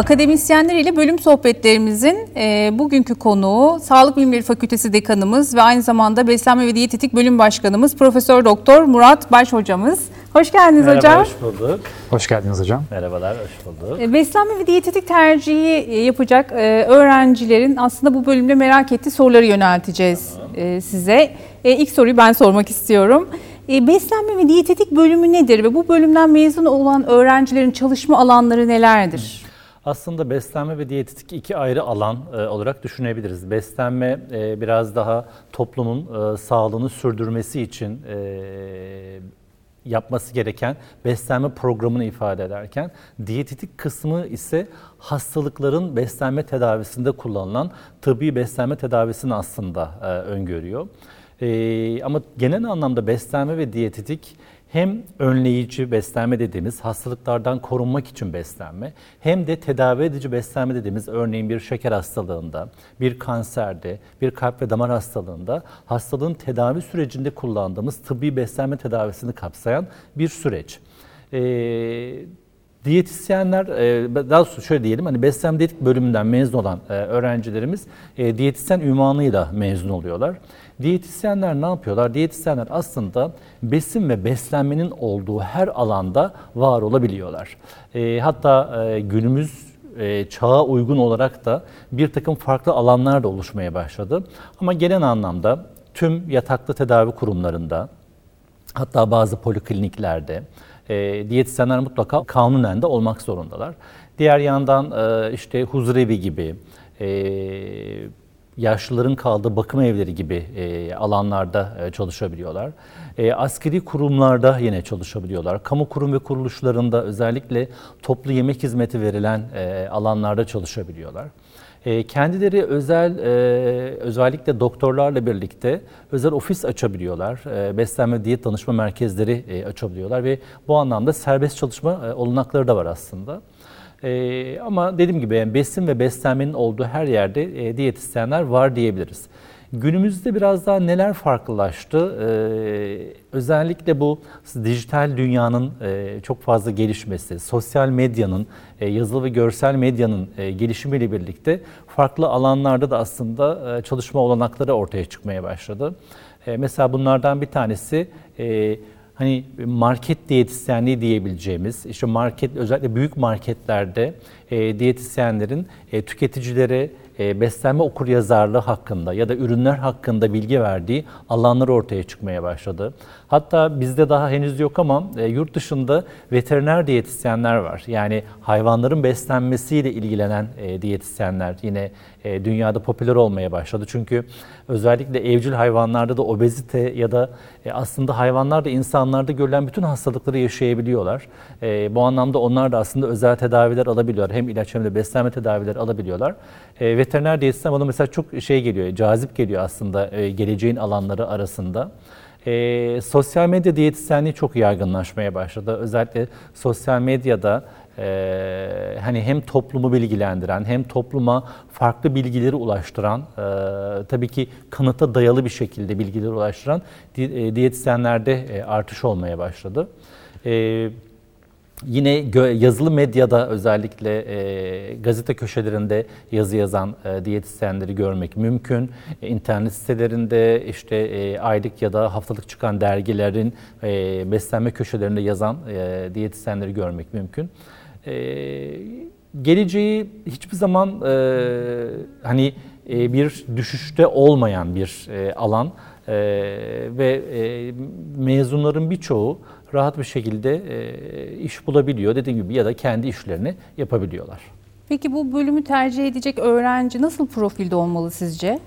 Akademisyenler ile bölüm sohbetlerimizin e, bugünkü konuğu Sağlık Bilimleri Fakültesi Dekanımız ve aynı zamanda Beslenme ve Diyetetik Bölüm Başkanımız Profesör Doktor Murat Baş hocamız. Hoş geldiniz Merhaba, hocam. hoş bulduk. Hoş geldiniz hocam. Merhabalar, hoş bulduk. E, Beslenme ve diyetetik tercihi e, yapacak e, öğrencilerin aslında bu bölümde merak ettiği soruları yönelteceğiz e, size. E, İlk soruyu ben sormak istiyorum. E, Beslenme ve diyetetik bölümü nedir ve bu bölümden mezun olan öğrencilerin çalışma alanları nelerdir? Aslında beslenme ve diyetetik iki ayrı alan e, olarak düşünebiliriz. Beslenme e, biraz daha toplumun e, sağlığını sürdürmesi için e, yapması gereken beslenme programını ifade ederken diyetetik kısmı ise hastalıkların beslenme tedavisinde kullanılan tıbbi beslenme tedavisini aslında e, öngörüyor. E, ama genel anlamda beslenme ve diyetetik hem önleyici beslenme dediğimiz hastalıklardan korunmak için beslenme hem de tedavi edici beslenme dediğimiz örneğin bir şeker hastalığında, bir kanserde, bir kalp ve damar hastalığında hastalığın tedavi sürecinde kullandığımız tıbbi beslenme tedavisini kapsayan bir süreç. Ee, Diyetisyenler, e, daha doğrusu şöyle diyelim, hani beslenme diyetik bölümünden mezun olan e, öğrencilerimiz e, diyetisyen ünvanıyla mezun oluyorlar. Diyetisyenler ne yapıyorlar? Diyetisyenler aslında besin ve beslenmenin olduğu her alanda var olabiliyorlar. Hatta günümüz çağa uygun olarak da bir takım farklı alanlar da oluşmaya başladı. Ama genel anlamda tüm yataklı tedavi kurumlarında, hatta bazı polikliniklerde, e, diyetisyenler mutlaka kanunen de olmak zorundalar. Diğer yandan e, işte huzurevi gibi, e, yaşlıların kaldığı bakım evleri gibi e, alanlarda e, çalışabiliyorlar. E, askeri kurumlarda yine çalışabiliyorlar. Kamu kurum ve kuruluşlarında özellikle toplu yemek hizmeti verilen e, alanlarda çalışabiliyorlar. E, kendileri özel, e, özellikle doktorlarla birlikte özel ofis açabiliyorlar. E, beslenme diyet danışma merkezleri e, açabiliyorlar ve bu anlamda serbest çalışma e, olanakları da var aslında. E, ama dediğim gibi yani besin ve beslenmenin olduğu her yerde e, diyetisyenler var diyebiliriz. Günümüzde biraz daha neler farklılaştı? Ee, özellikle bu dijital dünyanın e, çok fazla gelişmesi, sosyal medyanın, e, yazılı ve görsel medyanın e, gelişimiyle birlikte farklı alanlarda da aslında e, çalışma olanakları ortaya çıkmaya başladı. E, mesela bunlardan bir tanesi e, hani market diyetisyenliği diyebileceğimiz, işte market özellikle büyük marketlerde e, diyetisyenlerin e, tüketicilere e, beslenme okuryazarlığı hakkında ya da ürünler hakkında bilgi verdiği alanlar ortaya çıkmaya başladı. Hatta bizde daha henüz yok ama e, yurt dışında veteriner diyetisyenler var. Yani hayvanların beslenmesiyle ilgilenen e, diyetisyenler yine e, dünyada popüler olmaya başladı. Çünkü özellikle evcil hayvanlarda da obezite ya da aslında hayvanlarda insanlarda görülen bütün hastalıkları yaşayabiliyorlar. Bu anlamda onlar da aslında özel tedaviler alabiliyorlar. Hem ilaç hem de beslenme tedavileri alabiliyorlar. Veteriner diyetisyen bana mesela çok şey geliyor, cazip geliyor aslında geleceğin alanları arasında. E, sosyal medya diyetisyenliği çok yaygınlaşmaya başladı. Özellikle sosyal medyada e, hani hem toplumu bilgilendiren hem topluma farklı bilgileri ulaştıran, e, tabii ki kanıta dayalı bir şekilde bilgileri ulaştıran di, e, diyetisyenlerde e, artış olmaya başladı. E, Yine yazılı medyada özellikle e, gazete köşelerinde yazı yazan e, diyetisyenleri görmek mümkün. E, internet sitelerinde işte e, aylık ya da haftalık çıkan dergilerin e, beslenme köşelerinde yazan e, diyetisyenleri görmek mümkün. E, geleceği hiçbir zaman e, hani e, bir düşüşte olmayan bir e, alan e, ve e, mezunların birçoğu rahat bir şekilde e, iş bulabiliyor. Dediğim gibi ya da kendi işlerini yapabiliyorlar. Peki bu bölümü tercih edecek öğrenci nasıl profilde olmalı sizce?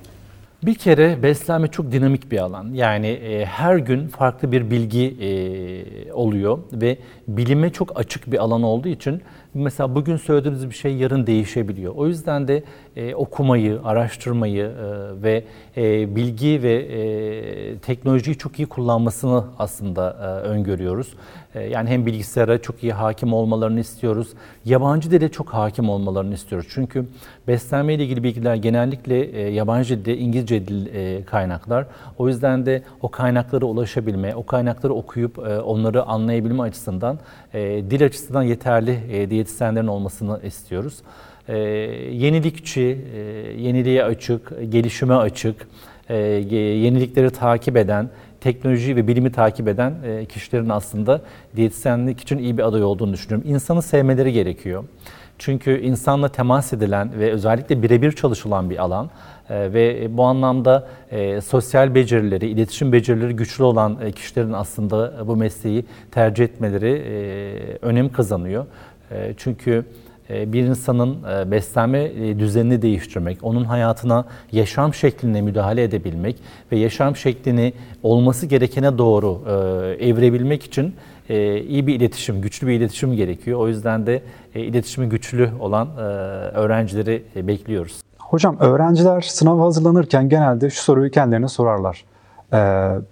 Bir kere beslenme çok dinamik bir alan. Yani e, her gün farklı bir bilgi e, oluyor ve bilime çok açık bir alan olduğu için mesela bugün söylediğiniz bir şey yarın değişebiliyor. O yüzden de e, okumayı, araştırmayı e, ve e, bilgi ve e, teknolojiyi çok iyi kullanmasını aslında e, öngörüyoruz. E, yani hem bilgisayara çok iyi hakim olmalarını istiyoruz. Yabancı dile çok hakim olmalarını istiyoruz. Çünkü beslenme ile ilgili bilgiler genellikle e, yabancı dilde İngilizce dil e, kaynaklar. O yüzden de o kaynaklara ulaşabilme, o kaynakları okuyup e, onları anlayabilme açısından e, dil açısından yeterli e, diyetisyenlerin olmasını istiyoruz e, yenilikçi, e, yeniliğe açık, gelişime açık, e, yenilikleri takip eden, teknoloji ve bilimi takip eden e, kişilerin aslında diyetisyenlik için iyi bir aday olduğunu düşünüyorum. İnsanı sevmeleri gerekiyor. Çünkü insanla temas edilen ve özellikle birebir çalışılan bir alan e, ve bu anlamda e, sosyal becerileri, iletişim becerileri güçlü olan e, kişilerin aslında bu mesleği tercih etmeleri e, önem kazanıyor. E, çünkü e, bir insanın e, beslenme düzenini değiştirmek, onun hayatına yaşam şekline müdahale edebilmek ve yaşam şeklini olması gerekene doğru evrebilmek için iyi bir iletişim, güçlü bir iletişim gerekiyor. O yüzden de iletişimi güçlü olan öğrencileri bekliyoruz. Hocam öğrenciler sınava hazırlanırken genelde şu soruyu kendilerine sorarlar.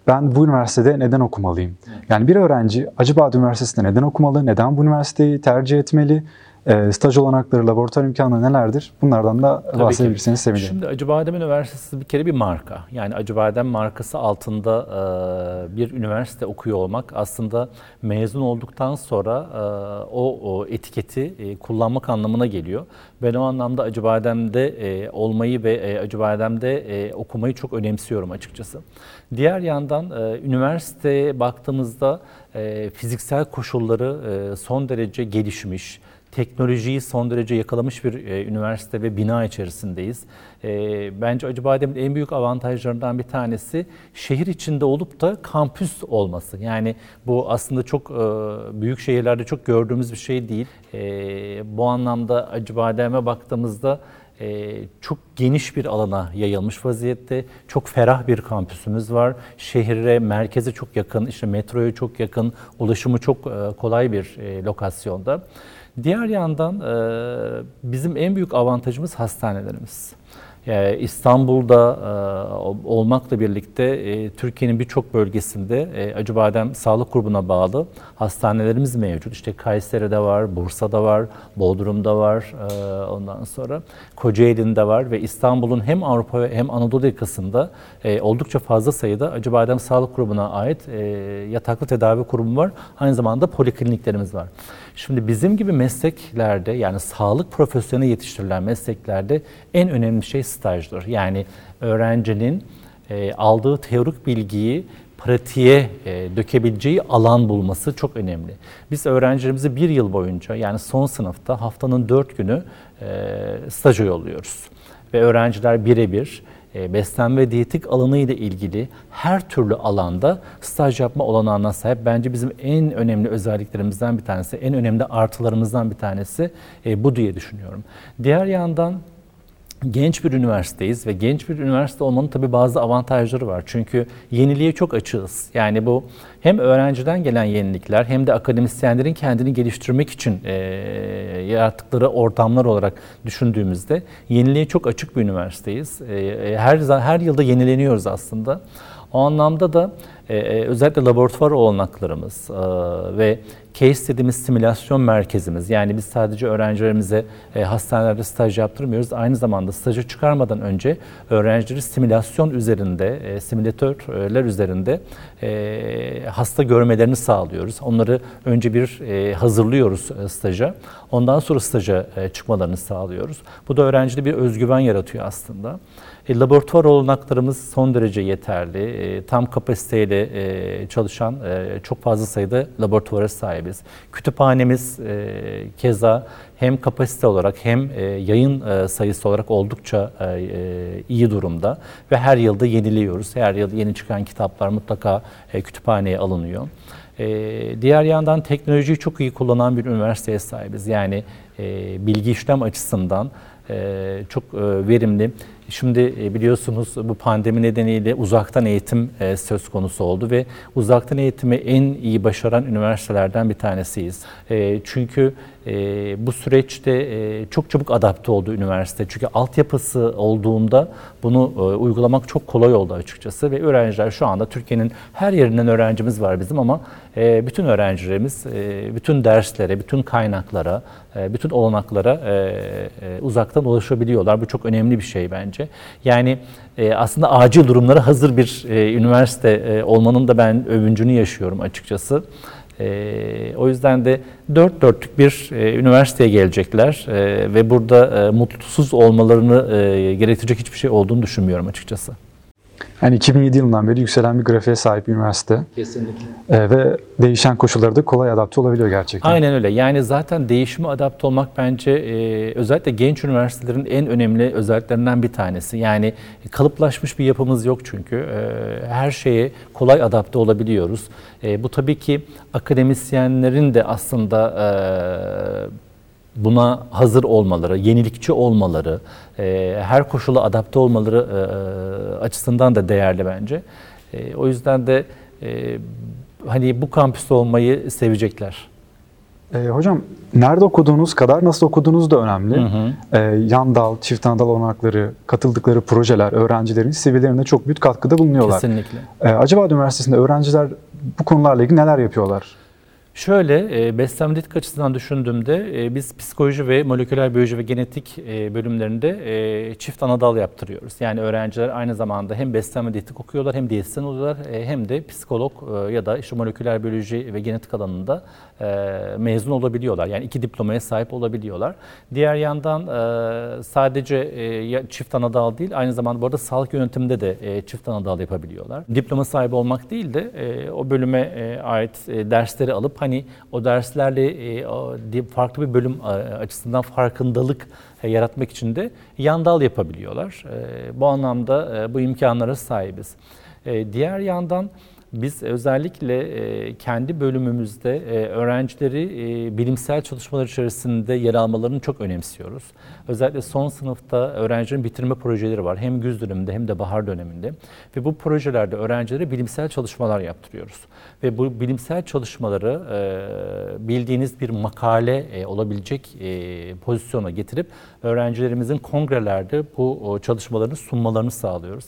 Ben bu üniversitede neden okumalıyım? Yani bir öğrenci Acıbadem Üniversitesi'nde neden okumalı? Neden bu üniversiteyi tercih etmeli? E, staj olanakları, laboratuvar imkanları nelerdir? Bunlardan da Tabii bahsedebilirseniz ki. sevinirim. Şimdi Acıbadem Üniversitesi bir kere bir marka. Yani Acıbadem markası altında e, bir üniversite okuyor olmak aslında mezun olduktan sonra e, o, o etiketi e, kullanmak anlamına geliyor. Ben o anlamda Acıbadem'de e, olmayı ve e, Acıbadem'de e, okumayı çok önemsiyorum açıkçası. Diğer yandan e, üniversiteye baktığımızda e, fiziksel koşulları e, son derece gelişmiş, teknolojiyi son derece yakalamış bir e, üniversite ve bina içerisindeyiz. E, bence Acıbadem'in en büyük avantajlarından bir tanesi şehir içinde olup da kampüs olması. Yani bu aslında çok e, büyük şehirlerde çok gördüğümüz bir şey değil. E, bu anlamda Acıbadem'e baktığımızda e, çok geniş bir alana yayılmış vaziyette. Çok ferah bir kampüsümüz var. Şehire, merkeze çok yakın, işte metroya çok yakın, ulaşımı çok e, kolay bir e, lokasyonda. Diğer yandan e, bizim en büyük avantajımız hastanelerimiz. Yani İstanbul'da e, olmakla birlikte e, Türkiye'nin birçok bölgesinde e, Acıbadem Sağlık Grubu'na bağlı hastanelerimiz mevcut. İşte Kayseri'de var, Bursa'da var, Bodrum'da var, e, ondan sonra Kocaeli'nde var ve İstanbul'un hem Avrupa hem Anadolu yakasında e, oldukça fazla sayıda Acıbadem Sağlık Grubu'na ait e, yataklı tedavi kurumu var. Aynı zamanda polikliniklerimiz var. Şimdi bizim gibi mesleklerde yani sağlık profesyoneli yetiştirilen mesleklerde en önemli şey stajdır. Yani öğrencinin e, aldığı teorik bilgiyi pratiğe e, dökebileceği alan bulması çok önemli. Biz öğrencilerimizi bir yıl boyunca yani son sınıfta haftanın dört günü e, staja yolluyoruz. Ve öğrenciler birebir beslenme ve diyetik alanı ile ilgili her türlü alanda staj yapma olanağına sahip. Bence bizim en önemli özelliklerimizden bir tanesi, en önemli artılarımızdan bir tanesi e, bu diye düşünüyorum. Diğer yandan genç bir üniversiteyiz ve genç bir üniversite olmanın tabii bazı avantajları var. Çünkü yeniliğe çok açığız. Yani bu hem öğrenciden gelen yenilikler hem de akademisyenlerin kendini geliştirmek için e, yarattıkları ortamlar olarak düşündüğümüzde yeniliğe çok açık bir üniversiteyiz. E, her her yılda yenileniyoruz aslında. O anlamda da e, e, özellikle laboratuvar olanaklarımız e, ve case dediğimiz simülasyon merkezimiz yani biz sadece öğrencilerimize hastanelerde staj yaptırmıyoruz. Aynı zamanda stajı çıkarmadan önce öğrencileri simülasyon üzerinde, simülatörler üzerinde hasta görmelerini sağlıyoruz. Onları önce bir hazırlıyoruz e, staja. Ondan sonra staja çıkmalarını sağlıyoruz. Bu da öğrencide bir özgüven yaratıyor aslında. E, laboratuvar olanaklarımız son derece yeterli. E, tam kapasiteyle e, çalışan e, çok fazla sayıda laboratuvara sahibiz. Kütüphanemiz e, keza hem kapasite olarak hem e, yayın e, sayısı olarak oldukça e, e, iyi durumda ve her yılda yeniliyoruz. Her yıl yeni çıkan kitaplar mutlaka e, kütüphaneye alınıyor. E, diğer yandan teknolojiyi çok iyi kullanan bir üniversiteye sahibiz. Yani e, bilgi işlem açısından e, çok e, verimli Şimdi e, biliyorsunuz bu pandemi nedeniyle uzaktan eğitim e, söz konusu oldu ve uzaktan eğitimi en iyi başaran üniversitelerden bir tanesiyiz. E, çünkü bu süreçte çok çabuk adapte oldu üniversite. Çünkü altyapısı olduğunda bunu uygulamak çok kolay oldu açıkçası ve öğrenciler şu anda Türkiye'nin her yerinden öğrencimiz var bizim ama bütün öğrencilerimiz bütün derslere, bütün kaynaklara, bütün olanaklara uzaktan ulaşabiliyorlar. Bu çok önemli bir şey bence. Yani e, aslında acil durumlara hazır bir e, üniversite e, olmanın da ben övüncünü yaşıyorum açıkçası. E, o yüzden de dört dörtlük bir e, üniversiteye gelecekler e, ve burada e, mutsuz olmalarını e, gerektirecek hiçbir şey olduğunu düşünmüyorum açıkçası. Yani 2007 yılından beri yükselen bir grafiğe sahip bir üniversite. Kesinlikle. Ee, ve değişen koşullara da kolay adapte olabiliyor gerçekten. Aynen öyle. Yani zaten değişime adapte olmak bence e, özellikle genç üniversitelerin en önemli özelliklerinden bir tanesi. Yani kalıplaşmış bir yapımız yok çünkü. E, her şeye kolay adapte olabiliyoruz. E, bu tabii ki akademisyenlerin de aslında e, buna hazır olmaları, yenilikçi olmaları, e, her koşula adapte olmaları e, açısından da değerli bence. E, o yüzden de e, hani bu kampüste olmayı sevecekler. E, hocam nerede okuduğunuz kadar nasıl okuduğunuz da önemli. Hı hı. E, yan dal, çift ana dal olanakları, katıldıkları projeler öğrencilerin CV'lerine çok büyük katkıda bulunuyorlar. Kesinlikle. E, acaba üniversitesinde öğrenciler bu konularla ilgili neler yapıyorlar? Şöyle, e, beslenme dietik açısından düşündüğümde e, biz psikoloji ve moleküler biyoloji ve genetik e, bölümlerinde e, çift anadal yaptırıyoruz. Yani öğrenciler aynı zamanda hem beslenme dietik okuyorlar hem diyetisyen oluyorlar e, hem de psikolog e, ya da işte moleküler biyoloji ve genetik alanında e, mezun olabiliyorlar. Yani iki diplomaya sahip olabiliyorlar. Diğer yandan e, sadece e, çift anadal değil aynı zamanda bu arada sağlık yönetiminde de e, çift anadal yapabiliyorlar. Diploma sahibi olmak değil de e, o bölüme e, ait e, dersleri alıp hani o derslerle e, farklı bir bölüm açısından farkındalık e, yaratmak için de yandal yapabiliyorlar. E, bu anlamda bu imkanlara sahibiz. Diğer yandan biz özellikle e, kendi bölümümüzde e, öğrencileri e, bilimsel çalışmalar içerisinde yer almalarını çok önemsiyoruz. Özellikle son sınıfta öğrencilerin bitirme projeleri var. Hem güz döneminde hem de bahar döneminde. Ve bu projelerde öğrencilere bilimsel çalışmalar yaptırıyoruz. Ve bu bilimsel çalışmaları bildiğiniz bir makale olabilecek pozisyona getirip öğrencilerimizin kongrelerde bu çalışmalarını sunmalarını sağlıyoruz.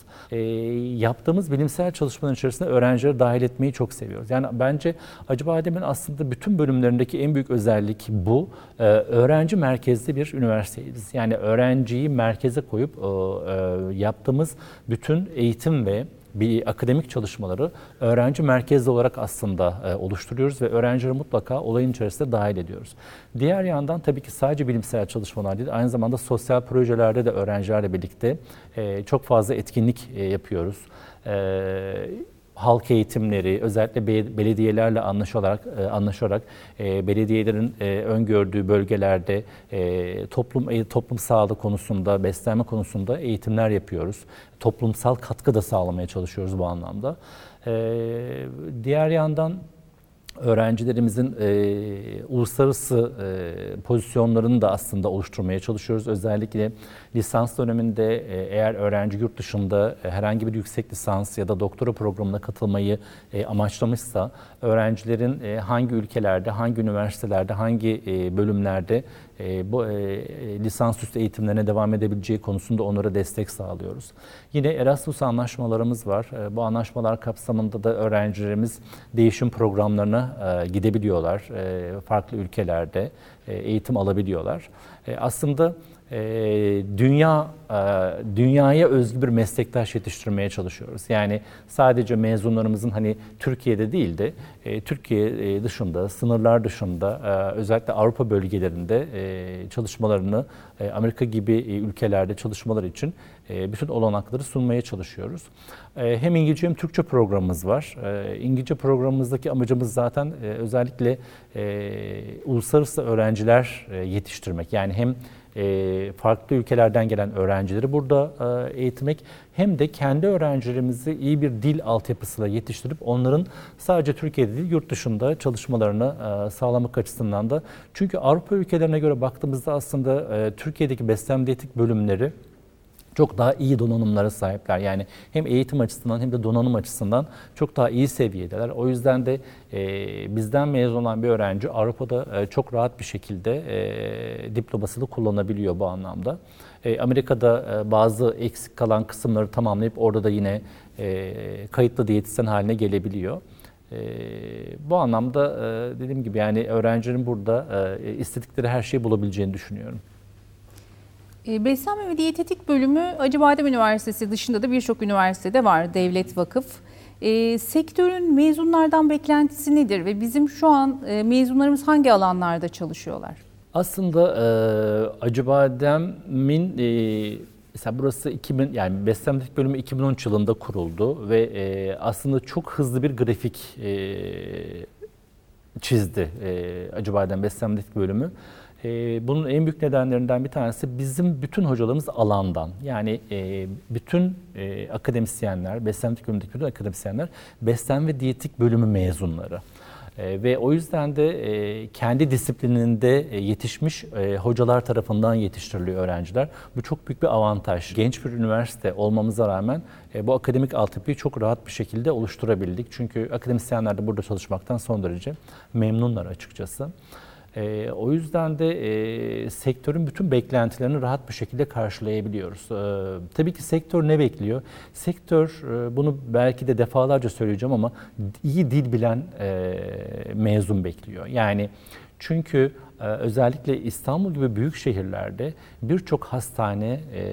Yaptığımız bilimsel çalışmaların içerisinde öğrenciler öğrencileri dahil etmeyi çok seviyoruz. Yani bence Acıbadem'in aslında bütün bölümlerindeki en büyük özellik bu. Ee, öğrenci merkezli bir üniversiteyiz. Yani öğrenciyi merkeze koyup e, e, yaptığımız bütün eğitim ve bir akademik çalışmaları öğrenci merkezli olarak aslında e, oluşturuyoruz ve öğrencileri mutlaka olayın içerisinde dahil ediyoruz. Diğer yandan tabii ki sadece bilimsel çalışmalar değil, aynı zamanda sosyal projelerde de öğrencilerle birlikte e, çok fazla etkinlik e, yapıyoruz. Halk eğitimleri, özellikle belediyelerle anlaşarak, e, anlaşarak e, belediyelerin e, öngördüğü bölgelerde toplum toplum sağlığı konusunda, beslenme konusunda eğitimler yapıyoruz. Toplumsal katkı da sağlamaya çalışıyoruz bu anlamda. Diğer yandan öğrencilerimizin e, uluslararası e, pozisyonlarını da aslında oluşturmaya çalışıyoruz. Özellikle lisans döneminde e, eğer öğrenci yurt dışında e, herhangi bir yüksek lisans ya da doktora programına katılmayı e, amaçlamışsa öğrencilerin hangi ülkelerde, hangi üniversitelerde, hangi bölümlerde bu e, lisansüstü eğitimlerine devam edebileceği konusunda onlara destek sağlıyoruz. Yine Erasmus anlaşmalarımız var. Bu anlaşmalar kapsamında da öğrencilerimiz değişim programlarına gidebiliyorlar. Farklı ülkelerde eğitim alabiliyorlar. Aslında ee, dünya e, dünyaya özgü bir meslektaş yetiştirmeye çalışıyoruz. Yani sadece mezunlarımızın hani Türkiye'de değil de e, Türkiye e, dışında, sınırlar dışında özellikle Avrupa bölgelerinde çalışmalarını Amerika gibi ülkelerde çalışmalar için bütün olanakları sunmaya çalışıyoruz. Hem İngilizce hem Türkçe programımız var. İngilizce programımızdaki amacımız zaten özellikle uluslararası öğrenciler yetiştirmek. Yani hem e, farklı ülkelerden gelen öğrencileri burada e, eğitmek hem de kendi öğrencilerimizi iyi bir dil altyapısıyla yetiştirip onların sadece Türkiye'de değil yurt dışında çalışmalarını e, sağlamak açısından da. Çünkü Avrupa ülkelerine göre baktığımızda aslında Türkiye'deki beslenme diyetik bölümleri çok daha iyi donanımlara sahipler. Yani hem eğitim açısından hem de donanım açısından çok daha iyi seviyedeler. O yüzden de e, bizden mezun olan bir öğrenci Avrupa'da e, çok rahat bir şekilde e, diplomasını kullanabiliyor bu anlamda. E, Amerika'da e, bazı eksik kalan kısımları tamamlayıp orada da yine e, kayıtlı diyetisyen haline gelebiliyor. E, bu anlamda e, dediğim gibi yani öğrencinin burada e, istedikleri her şeyi bulabileceğini düşünüyorum. E, Beslenme ve diyetetik bölümü Acıbadem Üniversitesi dışında da birçok üniversitede var, devlet vakıf. E, sektörün mezunlardan beklentisi nedir ve bizim şu an e, mezunlarımız hangi alanlarda çalışıyorlar? Aslında e, Acıbadem'in e, mesela burası 2000 yani beslenmelik bölümü 2013 yılında kuruldu ve e, aslında çok hızlı bir grafik e, çizdi e, Acıbadem beslenmelik bölümü. E, bunun en büyük nedenlerinden bir tanesi bizim bütün hocalarımız alandan. Yani e, bütün e, akademisyenler, beslenmelik bölümündeki bütün akademisyenler beslenme ve diyetik bölümü mezunları. E, ve o yüzden de e, kendi disiplininde yetişmiş hocalar tarafından yetiştiriliyor öğrenciler. Bu çok büyük bir avantaj. Genç bir üniversite olmamıza rağmen bu akademik altyapıyı çok rahat bir şekilde oluşturabildik. Çünkü akademisyenler de burada çalışmaktan son derece memnunlar açıkçası. E, o yüzden de e, sektörün bütün beklentilerini rahat bir şekilde karşılayabiliyoruz. E, tabii ki sektör ne bekliyor? Sektör, e, bunu belki de defalarca söyleyeceğim ama iyi dil bilen e, mezun bekliyor. Yani çünkü özellikle İstanbul gibi büyük şehirlerde birçok hastane e,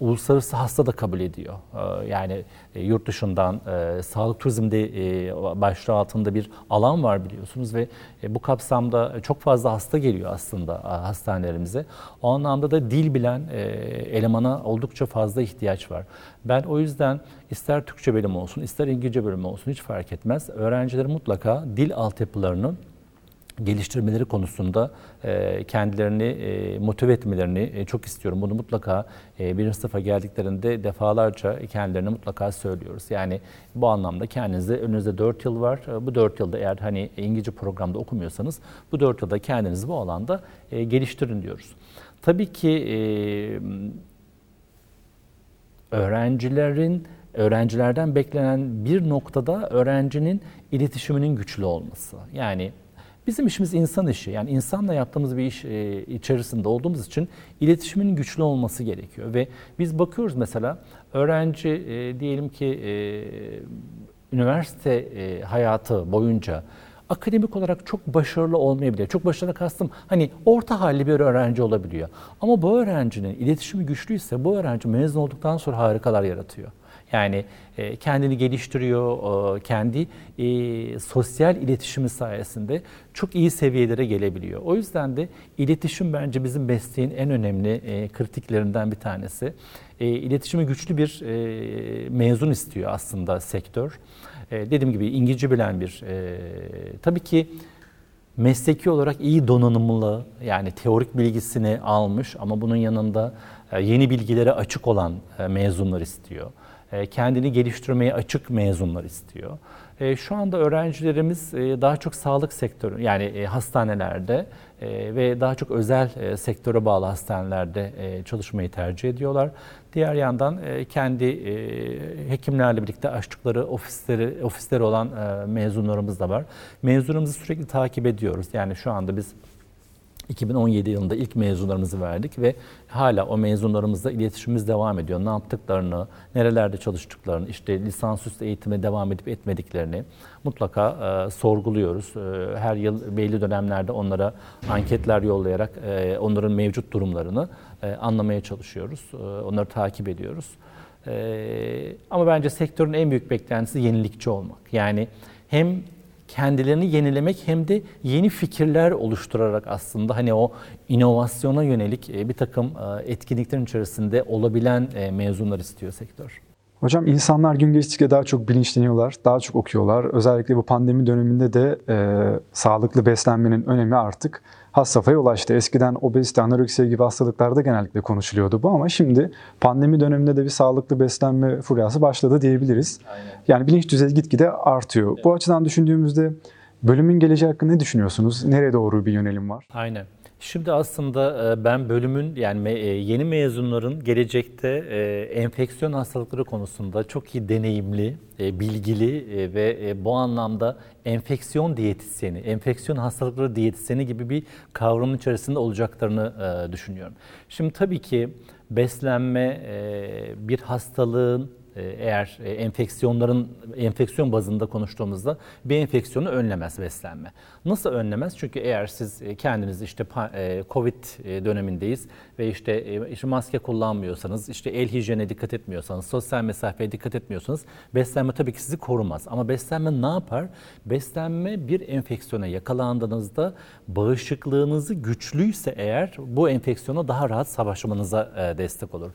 uluslararası hasta da kabul ediyor. E, yani e, yurt dışından e, sağlık turizmde e, başlığı altında bir alan var biliyorsunuz ve e, bu kapsamda çok fazla hasta geliyor aslında e, hastanelerimize. O anlamda da dil bilen e, elemana oldukça fazla ihtiyaç var. Ben o yüzden ister Türkçe bölümü olsun ister İngilizce bölümü olsun hiç fark etmez. Öğrencilerin mutlaka dil altyapılarını geliştirmeleri konusunda e, kendilerini e, motive etmelerini e, çok istiyorum. Bunu mutlaka birinci sınıfa geldiklerinde defalarca kendilerine mutlaka söylüyoruz. Yani bu anlamda kendinize önünüzde 4 yıl var. Bu 4 yılda eğer hani İngilizce programda okumuyorsanız bu 4 yılda kendinizi bu alanda geliştirin diyoruz. Tabii ki öğrencilerin öğrencilerden beklenen bir noktada öğrencinin iletişiminin güçlü olması. Yani Bizim işimiz insan işi. Yani insanla yaptığımız bir iş e, içerisinde olduğumuz için iletişimin güçlü olması gerekiyor. Ve biz bakıyoruz mesela öğrenci e, diyelim ki e, üniversite hayatı boyunca akademik olarak çok başarılı olmayabilir. Çok başarılı kastım hani orta halli bir öğrenci olabiliyor. Ama bu öğrencinin iletişimi güçlüyse bu öğrenci mezun olduktan sonra harikalar yaratıyor. Yani e, kendini geliştiriyor, e, kendi e, sosyal iletişimi sayesinde çok iyi seviyelere gelebiliyor. O yüzden de iletişim bence bizim mesleğin en önemli kritiklerinden bir tanesi. İletişimi güçlü bir mezun istiyor aslında sektör. Dediğim gibi İngilizce bilen bir, tabii ki mesleki olarak iyi donanımlı yani teorik bilgisini almış ama bunun yanında yeni bilgilere açık olan mezunlar istiyor. E, kendini geliştirmeye açık mezunlar istiyor. E, şu anda öğrencilerimiz e, daha çok sağlık sektörü yani hastanelerde ve daha çok özel sektöre bağlı hastanelerde çalışmayı tercih ediyorlar. Diğer yandan kendi hekimlerle birlikte açtıkları ofisleri ofisleri olan mezunlarımız da var. Mezunlarımızı sürekli takip ediyoruz. Yani şu anda biz 2017 yılında ilk mezunlarımızı verdik ve hala o mezunlarımızla iletişimimiz devam ediyor. Ne yaptıklarını, nerelerde çalıştıklarını, işte lisansüstü eğitime devam edip etmediklerini mutlaka e, sorguluyoruz. E, her yıl belli dönemlerde onlara anketler yollayarak e, onların mevcut durumlarını e, anlamaya çalışıyoruz. E, onları takip ediyoruz. E, ama bence sektörün en büyük beklentisi yenilikçi olmak. Yani hem kendilerini yenilemek hem de yeni fikirler oluşturarak aslında hani o inovasyona yönelik e, bir takım e, etkinliklerin içerisinde olabilen e, mezunlar istiyor sektör. Hocam insanlar gün geçtikçe daha çok bilinçleniyorlar, daha çok okuyorlar. Özellikle bu pandemi döneminde de e, sağlıklı beslenmenin önemi artık has safhaya ulaştı. Eskiden obezite, anoreksiya gibi hastalıklarda genellikle konuşuluyordu bu ama şimdi pandemi döneminde de bir sağlıklı beslenme furyası başladı diyebiliriz. Aynen. Yani bilinç düzeyi gitgide artıyor. Evet. Bu açıdan düşündüğümüzde bölümün geleceği hakkında ne düşünüyorsunuz? Nereye doğru bir yönelim var? Aynen. Şimdi aslında e, ben bölümün yani e, yeni mezunların gelecekte e, enfeksiyon hastalıkları konusunda çok iyi deneyimli, bilgili ve bu anlamda enfeksiyon diyetisyeni, enfeksiyon hastalıkları diyetisyeni gibi bir kavramın içerisinde olacaklarını düşünüyorum. Şimdi tabii ki beslenme bir hastalığın eğer e, enfeksiyonların enfeksiyon bazında konuştuğumuzda bir enfeksiyonu önlemez beslenme. Nasıl önlemez? Çünkü eğer siz e, kendiniz işte Covid dönemindeyiz ve işte maske kullanmıyorsanız, işte el hijyene dikkat etmiyorsanız, sosyal mesafeye dikkat etmiyorsanız beslenme tabii ki sizi korumaz. Ama beslenme ne yapar? Beslenme bir enfeksiyona yakalandığınızda bağışıklığınızı güçlüyse eğer bu enfeksiyona daha rahat savaşmanıza destek olur.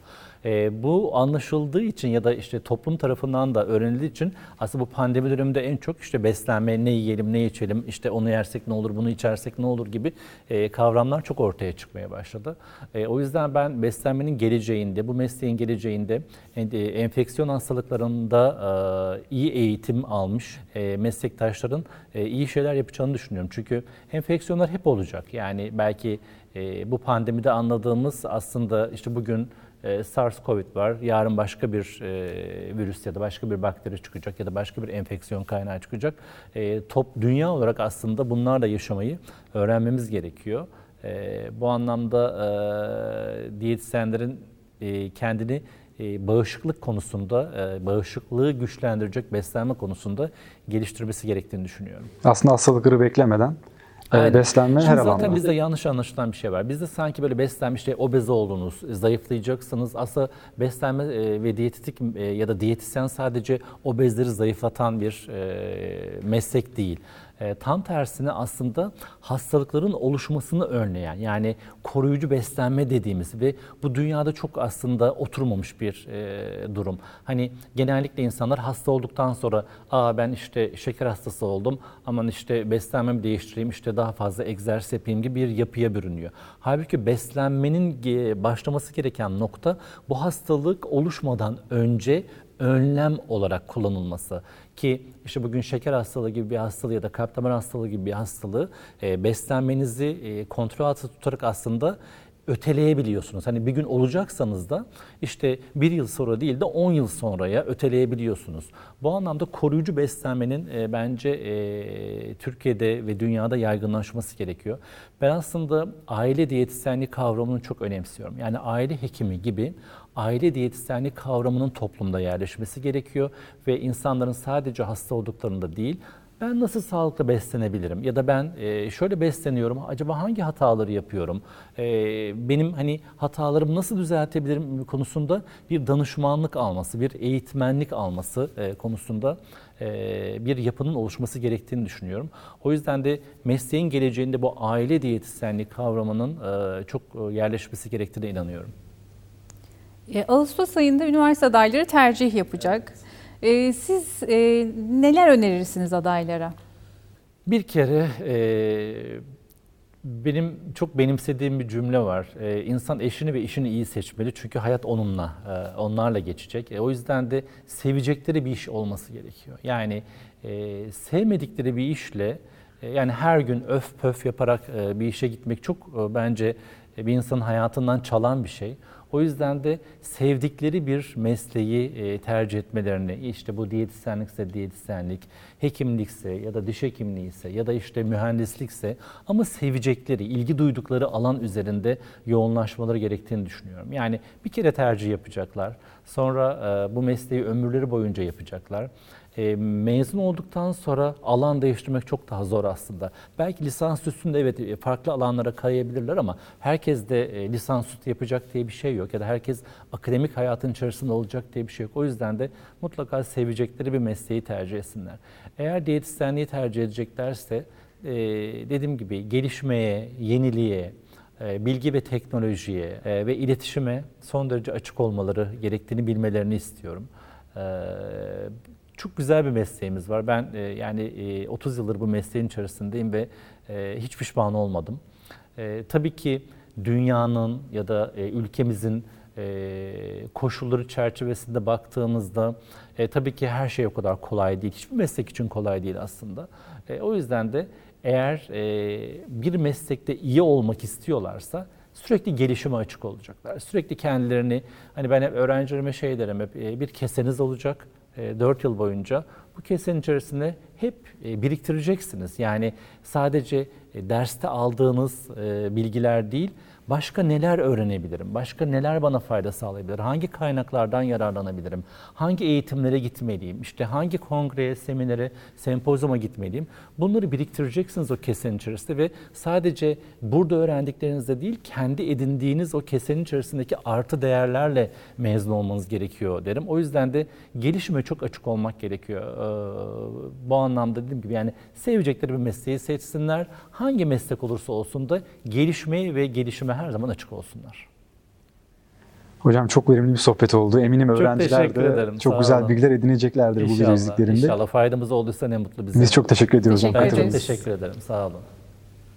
E, bu anlaşıldığı için ya da işte toplum tarafından da öğrenildiği için aslında bu pandemi döneminde en çok işte beslenme, ne yiyelim, ne içelim, işte onu yersek ne olur, bunu içersek ne olur gibi e, kavramlar çok ortaya çıkmaya başladı. E, o yüzden ben beslenmenin geleceğinde, bu mesleğin geleceğinde e, enfeksiyon hastalıklarında e, iyi eğitim almış e, meslektaşların e, iyi şeyler yapacağını düşünüyorum. Çünkü enfeksiyonlar hep olacak. Yani belki e, bu pandemide anladığımız aslında işte bugün SARS-CoV var, yarın başka bir e, virüs ya da başka bir bakteri çıkacak ya da başka bir enfeksiyon kaynağı çıkacak. E, top dünya olarak aslında bunlarla yaşamayı öğrenmemiz gerekiyor. Bu anlamda diyetisyenlerin kendini bağışıklık konusunda, bağışıklığı güçlendirecek beslenme konusunda geliştirmesi gerektiğini düşünüyorum. Aslında hastalıkları beklemeden Aynen. beslenme Şimdi her zaten alanda. Zaten bizde yanlış anlaşılan bir şey var. Bizde sanki böyle beslenme işte obez oldunuz, zayıflayacaksınız. Aslında beslenme e, ve diyetetik e, ya da diyetisyen sadece obezleri zayıflatan bir e, meslek değil. E, tam tersine aslında hastalıkların oluşmasını önleyen yani koruyucu beslenme dediğimiz ve bu dünyada çok aslında oturmamış bir e, durum. Hani genellikle insanlar hasta olduktan sonra aa ben işte şeker hastası oldum aman işte beslenmemi değiştireyim işte daha fazla egzersiz yapayım gibi bir yapıya bürünüyor. Halbuki beslenmenin başlaması gereken nokta bu hastalık oluşmadan önce önlem olarak kullanılması ki işte bugün şeker hastalığı gibi bir hastalığı ya da kalp damar hastalığı gibi bir hastalığı e, beslenmenizi e, kontrol altında tutarak aslında öteleyebiliyorsunuz. Hani bir gün olacaksanız da işte bir yıl sonra değil de 10 yıl sonraya öteleyebiliyorsunuz. Bu anlamda koruyucu beslenmenin e, bence e, Türkiye'de ve dünyada yaygınlaşması gerekiyor. Ben aslında aile diyetisyenliği kavramını çok önemsiyorum. Yani aile hekimi gibi aile diyetisyenliği kavramının toplumda yerleşmesi gerekiyor ve insanların sadece hasta olduklarında değil ben nasıl sağlıklı beslenebilirim ya da ben e, şöyle besleniyorum acaba hangi hataları yapıyorum e, benim hani hatalarımı nasıl düzeltebilirim konusunda bir danışmanlık alması bir eğitmenlik alması e, konusunda bir yapının oluşması gerektiğini düşünüyorum. O yüzden de mesleğin geleceğinde bu aile diyetisyenliği kavramının çok yerleşmesi gerektiğine inanıyorum. Ağustos ayında üniversite adayları tercih yapacak. Ee, siz e, neler önerirsiniz adaylara? Bir kere e, benim çok benimsediğim bir cümle var. E, insan eşini ve işini iyi seçmeli çünkü hayat onunla, e, onlarla geçecek. E, o yüzden de sevecekleri bir iş olması gerekiyor. Yani e, sevmedikleri bir işle e, yani her gün öf pöf yaparak e, bir işe gitmek çok e, bence bir insanın hayatından çalan bir şey. O yüzden de sevdikleri bir mesleği e, tercih etmelerini, işte bu diyetisyenlikse diyetisyenlik, hekimlikse ya da diş hekimliği ise ya da işte mühendislikse ama sevecekleri, ilgi duydukları alan üzerinde yoğunlaşmaları gerektiğini düşünüyorum. Yani bir kere tercih yapacaklar, sonra e, bu mesleği ömürleri boyunca yapacaklar. E, mezun olduktan sonra alan değiştirmek çok daha zor aslında. Belki lisans üstünde evet e, farklı alanlara kayabilirler ama herkes de e, lisans üstü yapacak diye bir şey yok ya da herkes akademik hayatın içerisinde olacak diye bir şey yok. O yüzden de mutlaka sevecekleri bir mesleği tercih etsinler. Eğer diyetisyenliği tercih edeceklerse e, dediğim gibi gelişmeye, yeniliğe, e, bilgi ve teknolojiye e, ve iletişime son derece açık olmaları gerektiğini bilmelerini istiyorum. Çok güzel bir mesleğimiz var. Ben e, yani e, 30 yıldır bu mesleğin içerisindeyim ve e, hiç pişman olmadım. E, tabii ki dünyanın ya da e, ülkemizin e, koşulları çerçevesinde baktığımızda e, tabii ki her şey o kadar kolay değil. Hiçbir meslek için kolay değil aslında. E, o yüzden de eğer e, bir meslekte iyi olmak istiyorlarsa sürekli gelişime açık olacaklar. Sürekli kendilerini hani ben hep öğrencilerime şey derim hep e, bir keseniz olacak. 4 yıl boyunca bu kesenin içerisinde hep e, biriktireceksiniz. Yani sadece e, derste aldığınız e, bilgiler değil, başka neler öğrenebilirim? Başka neler bana fayda sağlayabilir? Hangi kaynaklardan yararlanabilirim? Hangi eğitimlere gitmeliyim? İşte hangi kongreye, seminere, sempozyuma gitmeliyim? Bunları biriktireceksiniz o kesenin içerisinde ve sadece burada öğrendiklerinizde değil, kendi edindiğiniz o kesenin içerisindeki artı değerlerle mezun olmanız gerekiyor derim. O yüzden de gelişime çok açık olmak gerekiyor. Ee, bu anlamda dediğim gibi yani sevecekleri bir mesleği seçsinler. Hangi meslek olursa olsun da gelişmeye ve gelişime her zaman açık olsunlar. Hocam çok verimli bir sohbet oldu. Eminim Çok öğrenciler teşekkür de ederim, çok sağ güzel olun. bilgiler edineceklerdir bu video İnşallah, izlediklerinde. İnşallah faydamız olduysa ne mutlu bize. Biz çok teşekkür ediyoruz. Teşekkür ben hocam. çok ederiz. teşekkür ederim. Sağ olun.